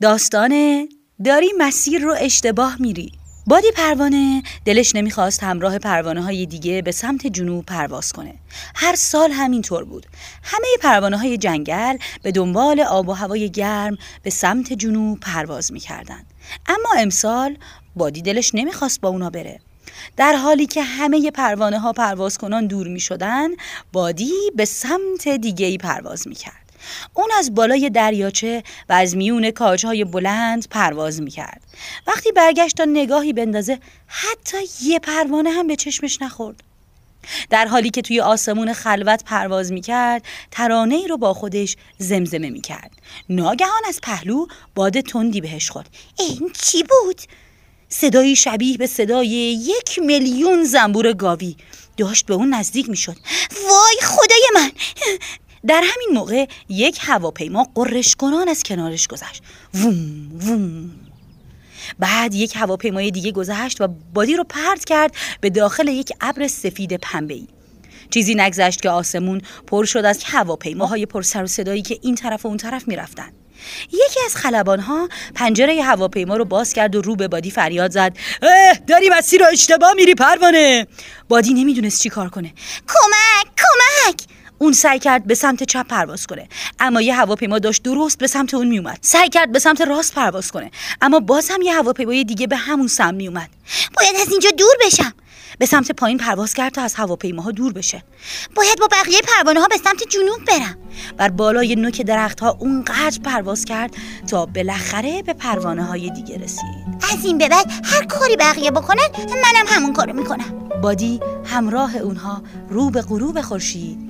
داستانه داری مسیر رو اشتباه میری. بادی پروانه دلش نمی‌خواست همراه پروانه های دیگه به سمت جنوب پرواز کنه. هر سال همینطور بود. همه پروانه های جنگل به دنبال آب و هوای گرم به سمت جنوب پرواز می‌کردن اما امسال بادی دلش نمی‌خواست با اونا بره. در حالی که همه پروانه ها پرواز کنان دور می شدن بادی به سمت دیگه ای پرواز می کرد. اون از بالای دریاچه و از میون کاجهای بلند پرواز می کرد. وقتی برگشت تا نگاهی بندازه حتی یه پروانه هم به چشمش نخورد. در حالی که توی آسمون خلوت پرواز می کرد ترانه ای رو با خودش زمزمه می کرد ناگهان از پهلو باد تندی بهش خورد این کی بود؟ صدایی شبیه به صدای یک میلیون زنبور گاوی داشت به اون نزدیک می شد وای خدای من در همین موقع یک هواپیما قرش کنان از کنارش گذشت. ووم ووم. بعد یک هواپیمای دیگه گذشت و بادی رو پرت کرد به داخل یک ابر سفید پنبه ای چیزی نگذشت که آسمون پر شد از هواپیماهای پر سر و صدایی که این طرف و اون طرف می‌رفتن یکی از خلبانها پنجره هواپیما رو باز کرد و رو به بادی فریاد زد. اه داری مسیر رو اشتباه میری پروانه. بادی نمی‌دونست چی کار کنه. کمک کمک! اون سعی کرد به سمت چپ پرواز کنه. اما یه هواپیما داشت درست به سمت اون میومد. سعی کرد به سمت راست پرواز کنه. اما باز هم یه هواپیمای دیگه به همون سمت میومد. باید از اینجا دور بشم. به سمت پایین پرواز کرد تا از هواپیماها دور بشه. باید با بقیه پروانه ها به سمت جنوب برم. بر بالای نوک درخت ها اونقدر پرواز کرد تا بالاخره به پروانه های دیگه رسید. از این به بعد هر کاری بقیه بکنن منم همون کارو می‌کنم. بادی همراه اونها رو به غروب خورشید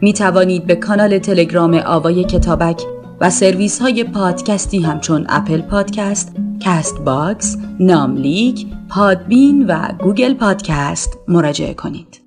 می توانید به کانال تلگرام آوای کتابک و سرویس های پادکستی همچون Apple Podcast، Castbox، ناملیک، Podbean و Google Podcast مراجعه کنید.